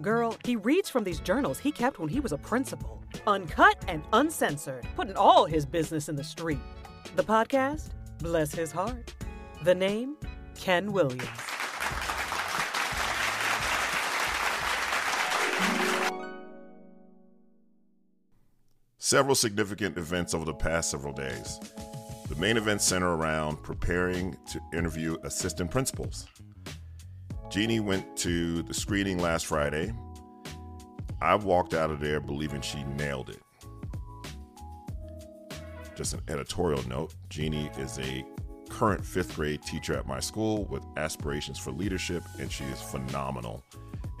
Girl, he reads from these journals he kept when he was a principal. Uncut and uncensored, putting all his business in the street. The podcast, bless his heart. The name, Ken Williams. Several significant events over the past several days. The main events center around preparing to interview assistant principals. Jeannie went to the screening last Friday. I walked out of there believing she nailed it. Just an editorial note Jeannie is a current fifth grade teacher at my school with aspirations for leadership, and she is phenomenal.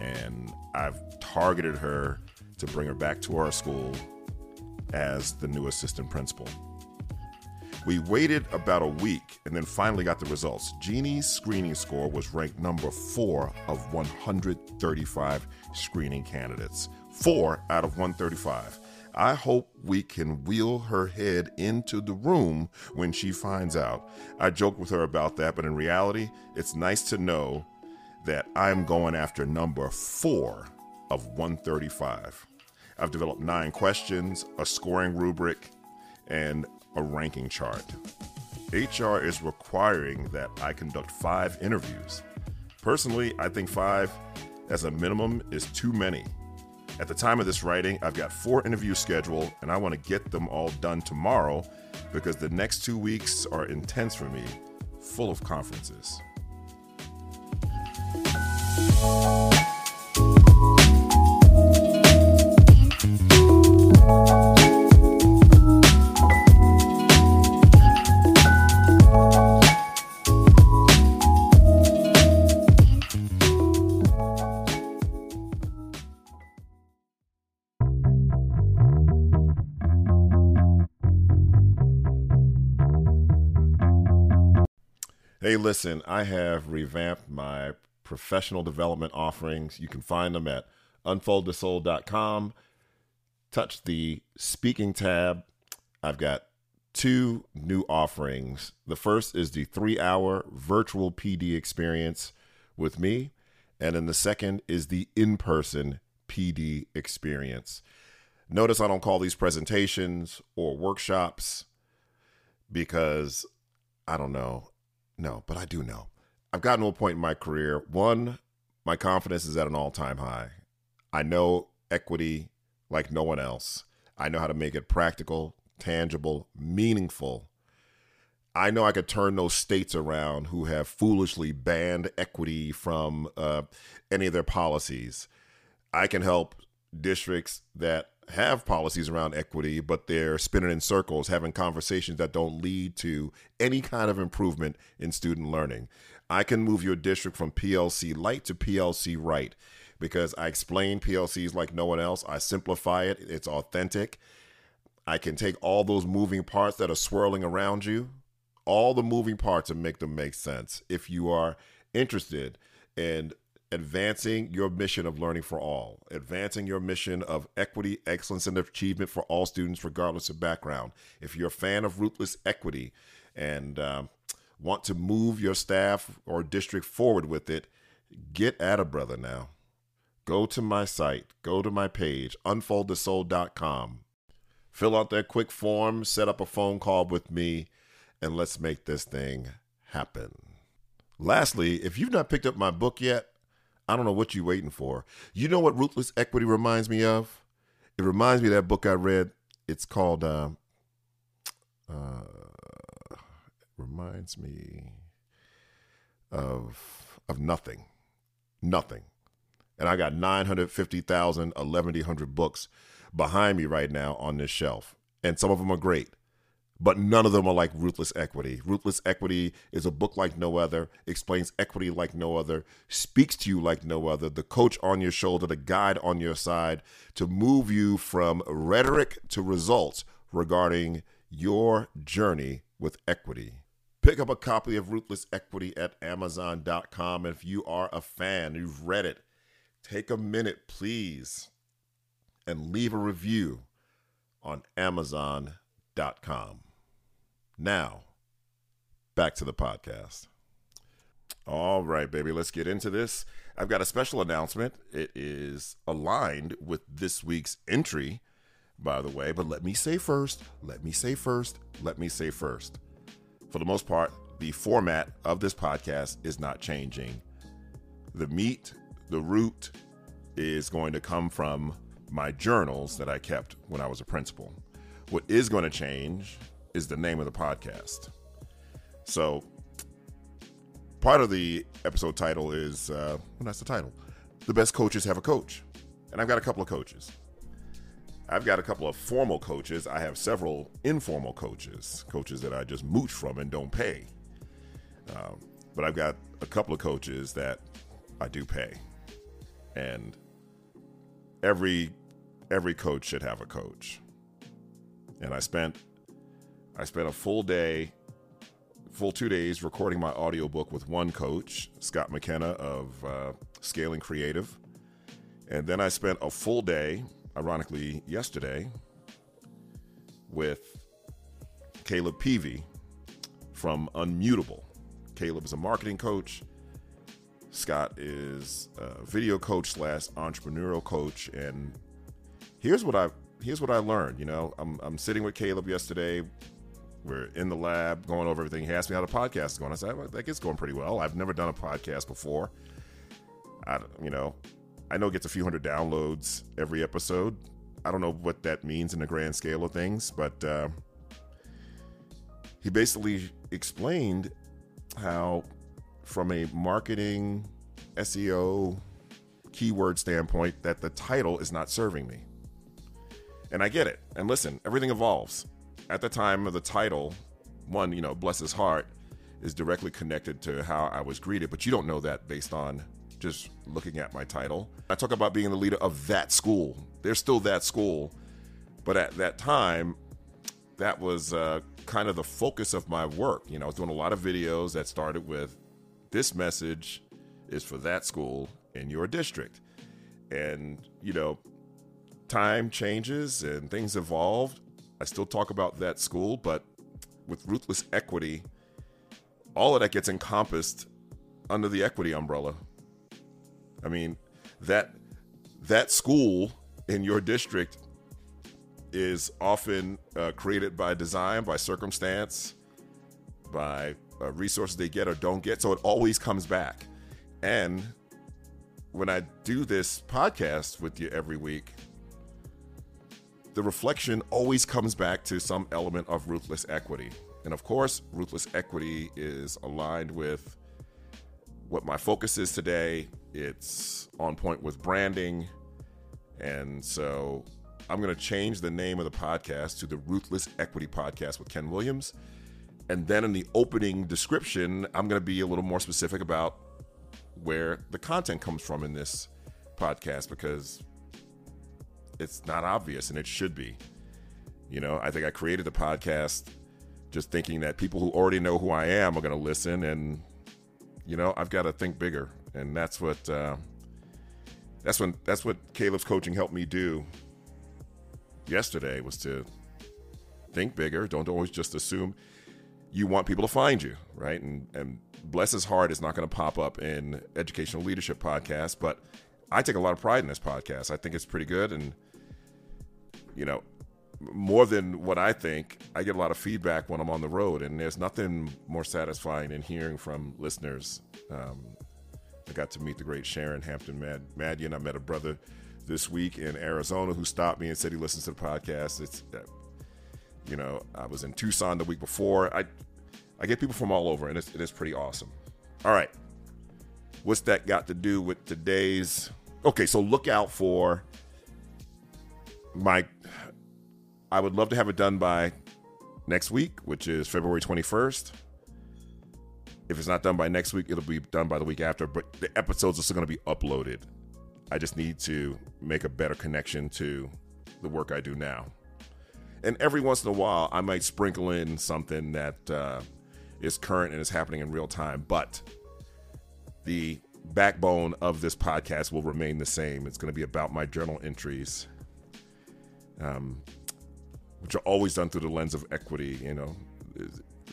And I've targeted her to bring her back to our school as the new assistant principal. We waited about a week and then finally got the results. Jeannie's screening score was ranked number four of 135 screening candidates. Four out of 135. I hope we can wheel her head into the room when she finds out. I joked with her about that, but in reality, it's nice to know that I'm going after number four of 135. I've developed nine questions, a scoring rubric, and a ranking chart. HR is requiring that I conduct five interviews. Personally, I think five as a minimum is too many. At the time of this writing, I've got four interviews scheduled, and I want to get them all done tomorrow because the next two weeks are intense for me, full of conferences. Hey, listen, I have revamped my professional development offerings. You can find them at unfoldthesoul.com. Touch the speaking tab. I've got two new offerings. The first is the three hour virtual PD experience with me, and then the second is the in person PD experience. Notice I don't call these presentations or workshops because I don't know. No, but I do know. I've gotten to a point in my career. One, my confidence is at an all time high. I know equity like no one else. I know how to make it practical, tangible, meaningful. I know I could turn those states around who have foolishly banned equity from uh, any of their policies. I can help districts that have policies around equity, but they're spinning in circles, having conversations that don't lead to any kind of improvement in student learning. I can move your district from PLC light to PLC right because I explain PLCs like no one else. I simplify it, it's authentic. I can take all those moving parts that are swirling around you, all the moving parts, and make them make sense. If you are interested in advancing your mission of learning for all, advancing your mission of equity, excellence, and achievement for all students, regardless of background. If you're a fan of ruthless equity and um, want to move your staff or district forward with it, get at a brother now. Go to my site, go to my page, unfoldthesoul.com. Fill out that quick form, set up a phone call with me, and let's make this thing happen. Lastly, if you've not picked up my book yet, I don't know what you're waiting for. You know what Ruthless Equity reminds me of? It reminds me of that book I read. It's called, uh, uh, reminds me of of nothing, nothing. And I got 950,000, 1,100 books behind me right now on this shelf. And some of them are great but none of them are like Ruthless Equity. Ruthless Equity is a book like no other, explains equity like no other, speaks to you like no other, the coach on your shoulder, the guide on your side to move you from rhetoric to results regarding your journey with equity. Pick up a copy of Ruthless Equity at Amazon.com. If you are a fan, you've read it, take a minute, please, and leave a review on Amazon.com. Now, back to the podcast. All right, baby, let's get into this. I've got a special announcement. It is aligned with this week's entry, by the way, but let me say first, let me say first, let me say first. For the most part, the format of this podcast is not changing. The meat, the root is going to come from my journals that I kept when I was a principal. What is going to change is the name of the podcast. So part of the episode title is uh, well, that's the title. The best coaches have a coach, and I've got a couple of coaches. I've got a couple of formal coaches. I have several informal coaches, coaches that I just mooch from and don't pay. Um, but I've got a couple of coaches that I do pay, and every every coach should have a coach. And I spent I spent a full day full two days recording my audiobook with one coach, Scott McKenna of uh, Scaling Creative. And then I spent a full day, ironically, yesterday, with Caleb Peavy from Unmutable. Caleb is a marketing coach. Scott is a video coach slash entrepreneurial coach. And here's what I here's what I learned. You know, I'm I'm sitting with Caleb yesterday we're in the lab going over everything. He asked me how the podcast is going. I said, well, it's going pretty well. I've never done a podcast before. I, you know, I know it gets a few hundred downloads every episode. I don't know what that means in the grand scale of things, but uh, he basically explained how, from a marketing, SEO, keyword standpoint, that the title is not serving me. And I get it. And listen, everything evolves at the time of the title, one, you know, bless his heart, is directly connected to how I was greeted, but you don't know that based on just looking at my title. I talk about being the leader of that school. There's still that school, but at that time, that was uh, kind of the focus of my work. You know, I was doing a lot of videos that started with this message is for that school in your district. And, you know, time changes and things evolved. I still talk about that school, but with ruthless equity, all of that gets encompassed under the equity umbrella. I mean, that that school in your district is often uh, created by design, by circumstance, by uh, resources they get or don't get. So it always comes back. And when I do this podcast with you every week, the reflection always comes back to some element of ruthless equity. And of course, ruthless equity is aligned with what my focus is today. It's on point with branding. And so I'm going to change the name of the podcast to the Ruthless Equity Podcast with Ken Williams. And then in the opening description, I'm going to be a little more specific about where the content comes from in this podcast because it's not obvious and it should be. You know, I think I created the podcast just thinking that people who already know who I am are going to listen and you know, I've got to think bigger and that's what uh that's when that's what Caleb's coaching helped me do yesterday was to think bigger, don't always just assume you want people to find you, right? And and bless his heart is not going to pop up in educational leadership podcast, but I take a lot of pride in this podcast. I think it's pretty good and you know, more than what I think, I get a lot of feedback when I'm on the road, and there's nothing more satisfying than hearing from listeners. Um, I got to meet the great Sharon Hampton Mad- Madian. I met a brother this week in Arizona who stopped me and said he listens to the podcast. It's, uh, you know, I was in Tucson the week before. I, I get people from all over, and it's, it is pretty awesome. All right, what's that got to do with today's? Okay, so look out for my I would love to have it done by next week, which is February 21st. If it's not done by next week, it'll be done by the week after, but the episodes are still going to be uploaded. I just need to make a better connection to the work I do now. And every once in a while, I might sprinkle in something that uh, is current and is happening in real time, but the backbone of this podcast will remain the same. It's going to be about my journal entries. Um, which are always done through the lens of equity. You know,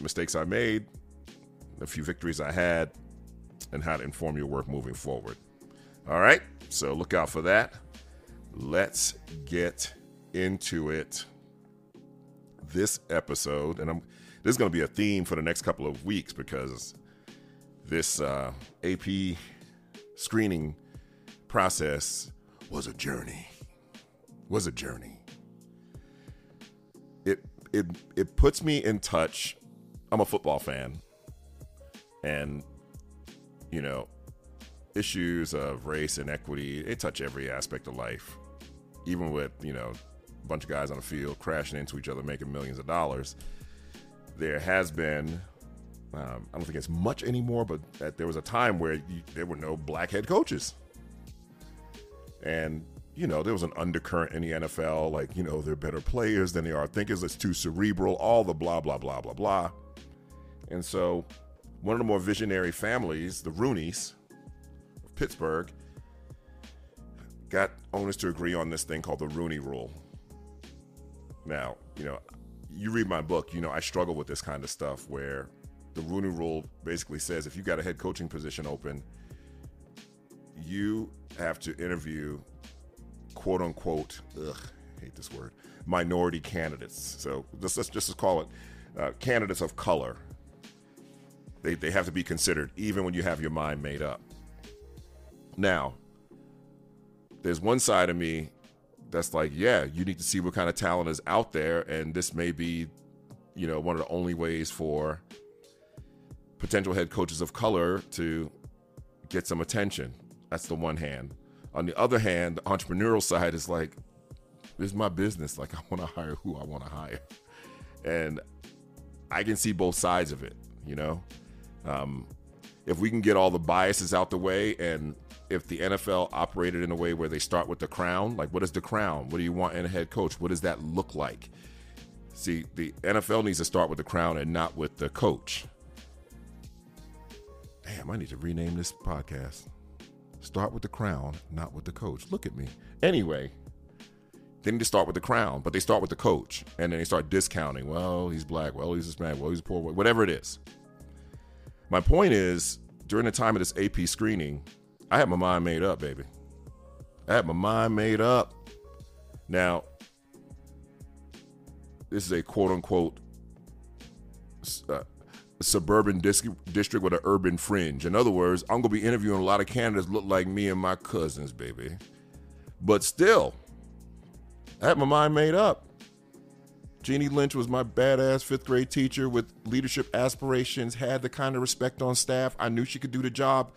mistakes I made, a few victories I had, and how to inform your work moving forward. All right, so look out for that. Let's get into it. This episode, and I'm this is going to be a theme for the next couple of weeks because this uh, AP screening process was a journey. Was a journey. It it it puts me in touch. I'm a football fan, and you know, issues of race and equity they touch every aspect of life. Even with you know, a bunch of guys on the field crashing into each other, making millions of dollars. There has been um, I don't think it's much anymore, but there was a time where you, there were no black head coaches. And, you know, there was an undercurrent in the NFL, like, you know, they're better players than they are thinkers. It's too cerebral, all the blah, blah, blah, blah, blah. And so one of the more visionary families, the Rooneys of Pittsburgh, got owners to agree on this thing called the Rooney Rule. Now, you know, you read my book, you know, I struggle with this kind of stuff where the Rooney Rule basically says if you got a head coaching position open, you have to interview quote unquote, ugh, hate this word, minority candidates. So let's, let's just call it uh, candidates of color. They, they have to be considered even when you have your mind made up. Now, there's one side of me that's like, yeah, you need to see what kind of talent is out there, and this may be, you know, one of the only ways for potential head coaches of color to get some attention. That's the one hand. On the other hand, the entrepreneurial side is like, this is my business. Like, I want to hire who I want to hire. And I can see both sides of it, you know? Um, if we can get all the biases out the way and if the NFL operated in a way where they start with the crown, like what is the crown? What do you want in a head coach? What does that look like? See, the NFL needs to start with the crown and not with the coach. Damn, I need to rename this podcast. Start with the crown, not with the coach. Look at me. Anyway, they need to start with the crown, but they start with the coach. And then they start discounting. Well, he's black. Well, he's Hispanic. Well, he's poor. Whatever it is. My point is, during the time of this AP screening, I had my mind made up, baby. I had my mind made up. Now, this is a quote unquote uh, suburban dis- district with an urban fringe. In other words, I'm gonna be interviewing a lot of candidates look like me and my cousins, baby. But still, I had my mind made up. Jeannie Lynch was my badass fifth grade teacher with leadership aspirations, had the kind of respect on staff. I knew she could do the job.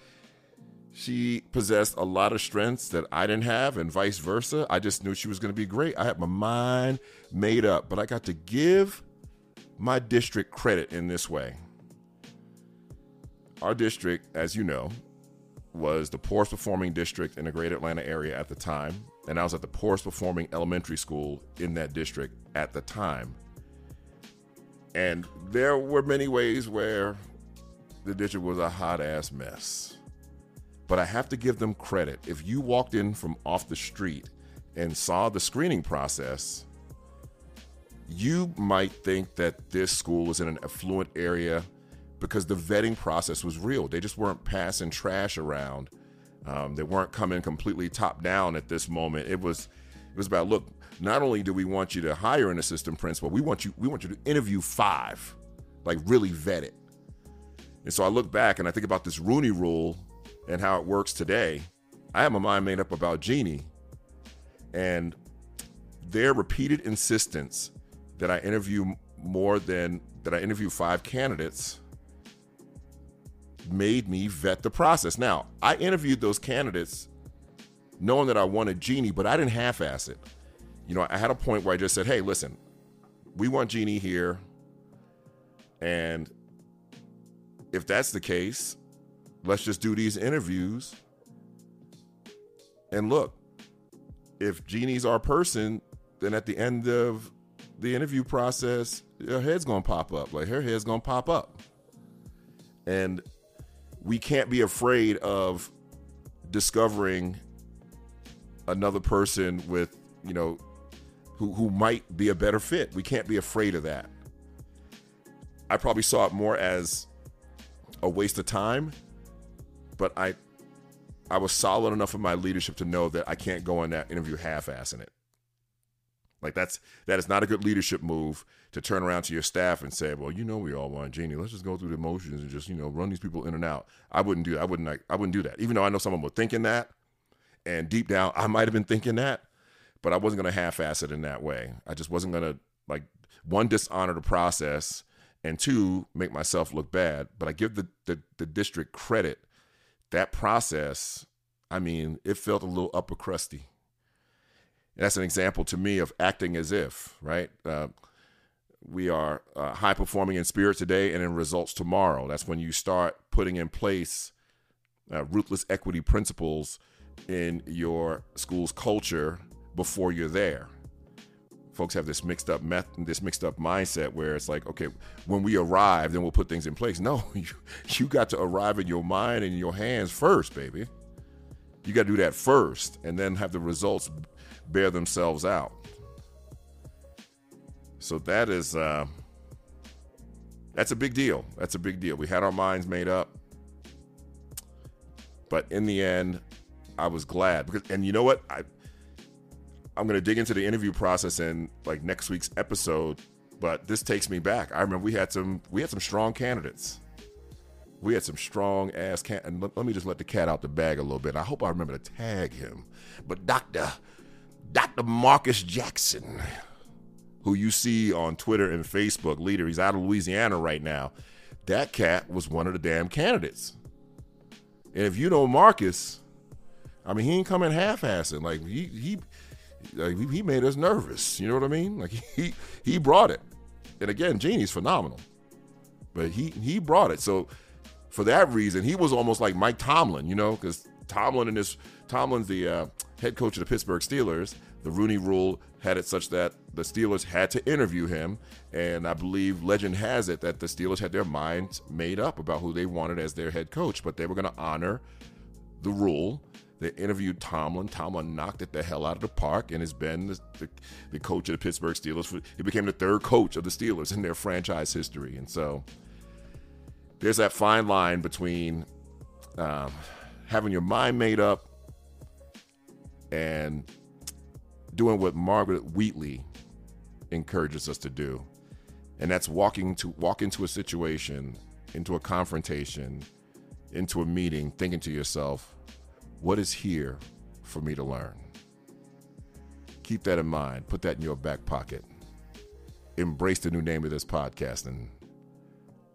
She possessed a lot of strengths that I didn't have, and vice versa. I just knew she was going to be great. I had my mind made up, but I got to give my district credit in this way our district, as you know, was the poorest performing district in the greater Atlanta area at the time. And I was at the poorest performing elementary school in that district at the time. And there were many ways where the district was a hot ass mess. But I have to give them credit. If you walked in from off the street and saw the screening process, you might think that this school was in an affluent area because the vetting process was real. They just weren't passing trash around. Um, they weren't coming completely top down at this moment. It was it was about look. Not only do we want you to hire an assistant principal, we want you we want you to interview five, like really vet it. And so I look back and I think about this Rooney Rule and how it works today. I have my mind made up about Jeannie, and their repeated insistence that I interview more than that I interview five candidates made me vet the process. Now, I interviewed those candidates knowing that I wanted Jeannie, but I didn't half ass it. You know, I had a point where I just said, hey, listen, we want Jeannie here. And if that's the case, let's just do these interviews. And look, if Jeannie's our person, then at the end of the interview process, her head's gonna pop up. Like her head's gonna pop up. And we can't be afraid of discovering another person with, you know, who, who might be a better fit. We can't be afraid of that. I probably saw it more as a waste of time but I I was solid enough in my leadership to know that I can't go in that interview half-assing it. Like that's that is not a good leadership move to turn around to your staff and say, "Well, you know, we all want Jeannie. Let's just go through the motions and just you know run these people in and out." I wouldn't do that. I wouldn't. Like, I wouldn't do that. Even though I know someone was thinking that, and deep down I might have been thinking that, but I wasn't going to half-ass it in that way. I just wasn't going to like one dishonor the process and two make myself look bad. But I give the the, the district credit. That process, I mean, it felt a little upper crusty that's an example to me of acting as if, right? Uh, we are uh, high performing in spirit today and in results tomorrow. That's when you start putting in place uh, ruthless equity principles in your school's culture before you're there. Folks have this mixed up meth- this mixed up mindset where it's like, okay, when we arrive, then we'll put things in place. No, you, you got to arrive in your mind and your hands first, baby. You got to do that first, and then have the results bear themselves out. So that is uh, that's a big deal. That's a big deal. We had our minds made up, but in the end, I was glad because. And you know what? I I'm gonna dig into the interview process in like next week's episode. But this takes me back. I remember we had some we had some strong candidates. We had some strong ass can. And let, let me just let the cat out the bag a little bit. I hope I remember to tag him. But Doctor Dr. Marcus Jackson, who you see on Twitter and Facebook, leader, he's out of Louisiana right now. That cat was one of the damn candidates. And if you know Marcus, I mean, he ain't coming half-assing. Like he he like, he made us nervous. You know what I mean? Like he he brought it. And again, Jeannie's phenomenal, but he he brought it. So for that reason, he was almost like Mike Tomlin. You know, because Tomlin and his Tomlin's the uh, head coach of the Pittsburgh Steelers. The Rooney Rule had it such that the Steelers had to interview him, and I believe legend has it that the Steelers had their minds made up about who they wanted as their head coach, but they were going to honor the rule. They interviewed Tomlin. Tomlin knocked it the hell out of the park and has been the, the, the coach of the Pittsburgh Steelers. he became the third coach of the Steelers in their franchise history. And so there's that fine line between um, having your mind made up and doing what Margaret Wheatley encourages us to do. And that's walking to walk into a situation, into a confrontation, into a meeting, thinking to yourself, what is here for me to learn? Keep that in mind. Put that in your back pocket. Embrace the new name of this podcast and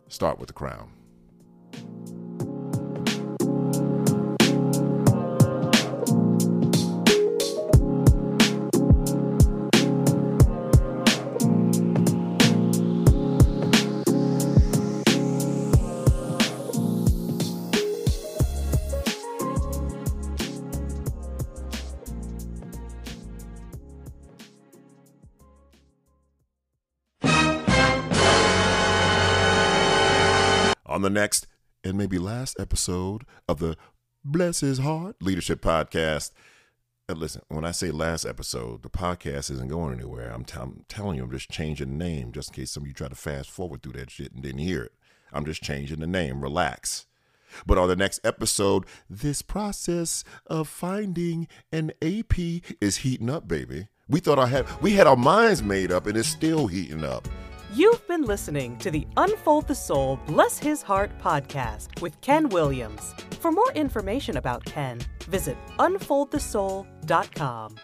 start with the crown. The next and maybe last episode of the Bless His Heart Leadership Podcast. And listen, when I say last episode, the podcast isn't going anywhere. I'm, t- I'm telling you, I'm just changing the name just in case some of you try to fast forward through that shit and didn't hear it. I'm just changing the name. Relax. But on the next episode, this process of finding an AP is heating up, baby. We thought I had we had our minds made up and it's still heating up. You've been listening to the Unfold the Soul, Bless His Heart podcast with Ken Williams. For more information about Ken, visit unfoldthesoul.com.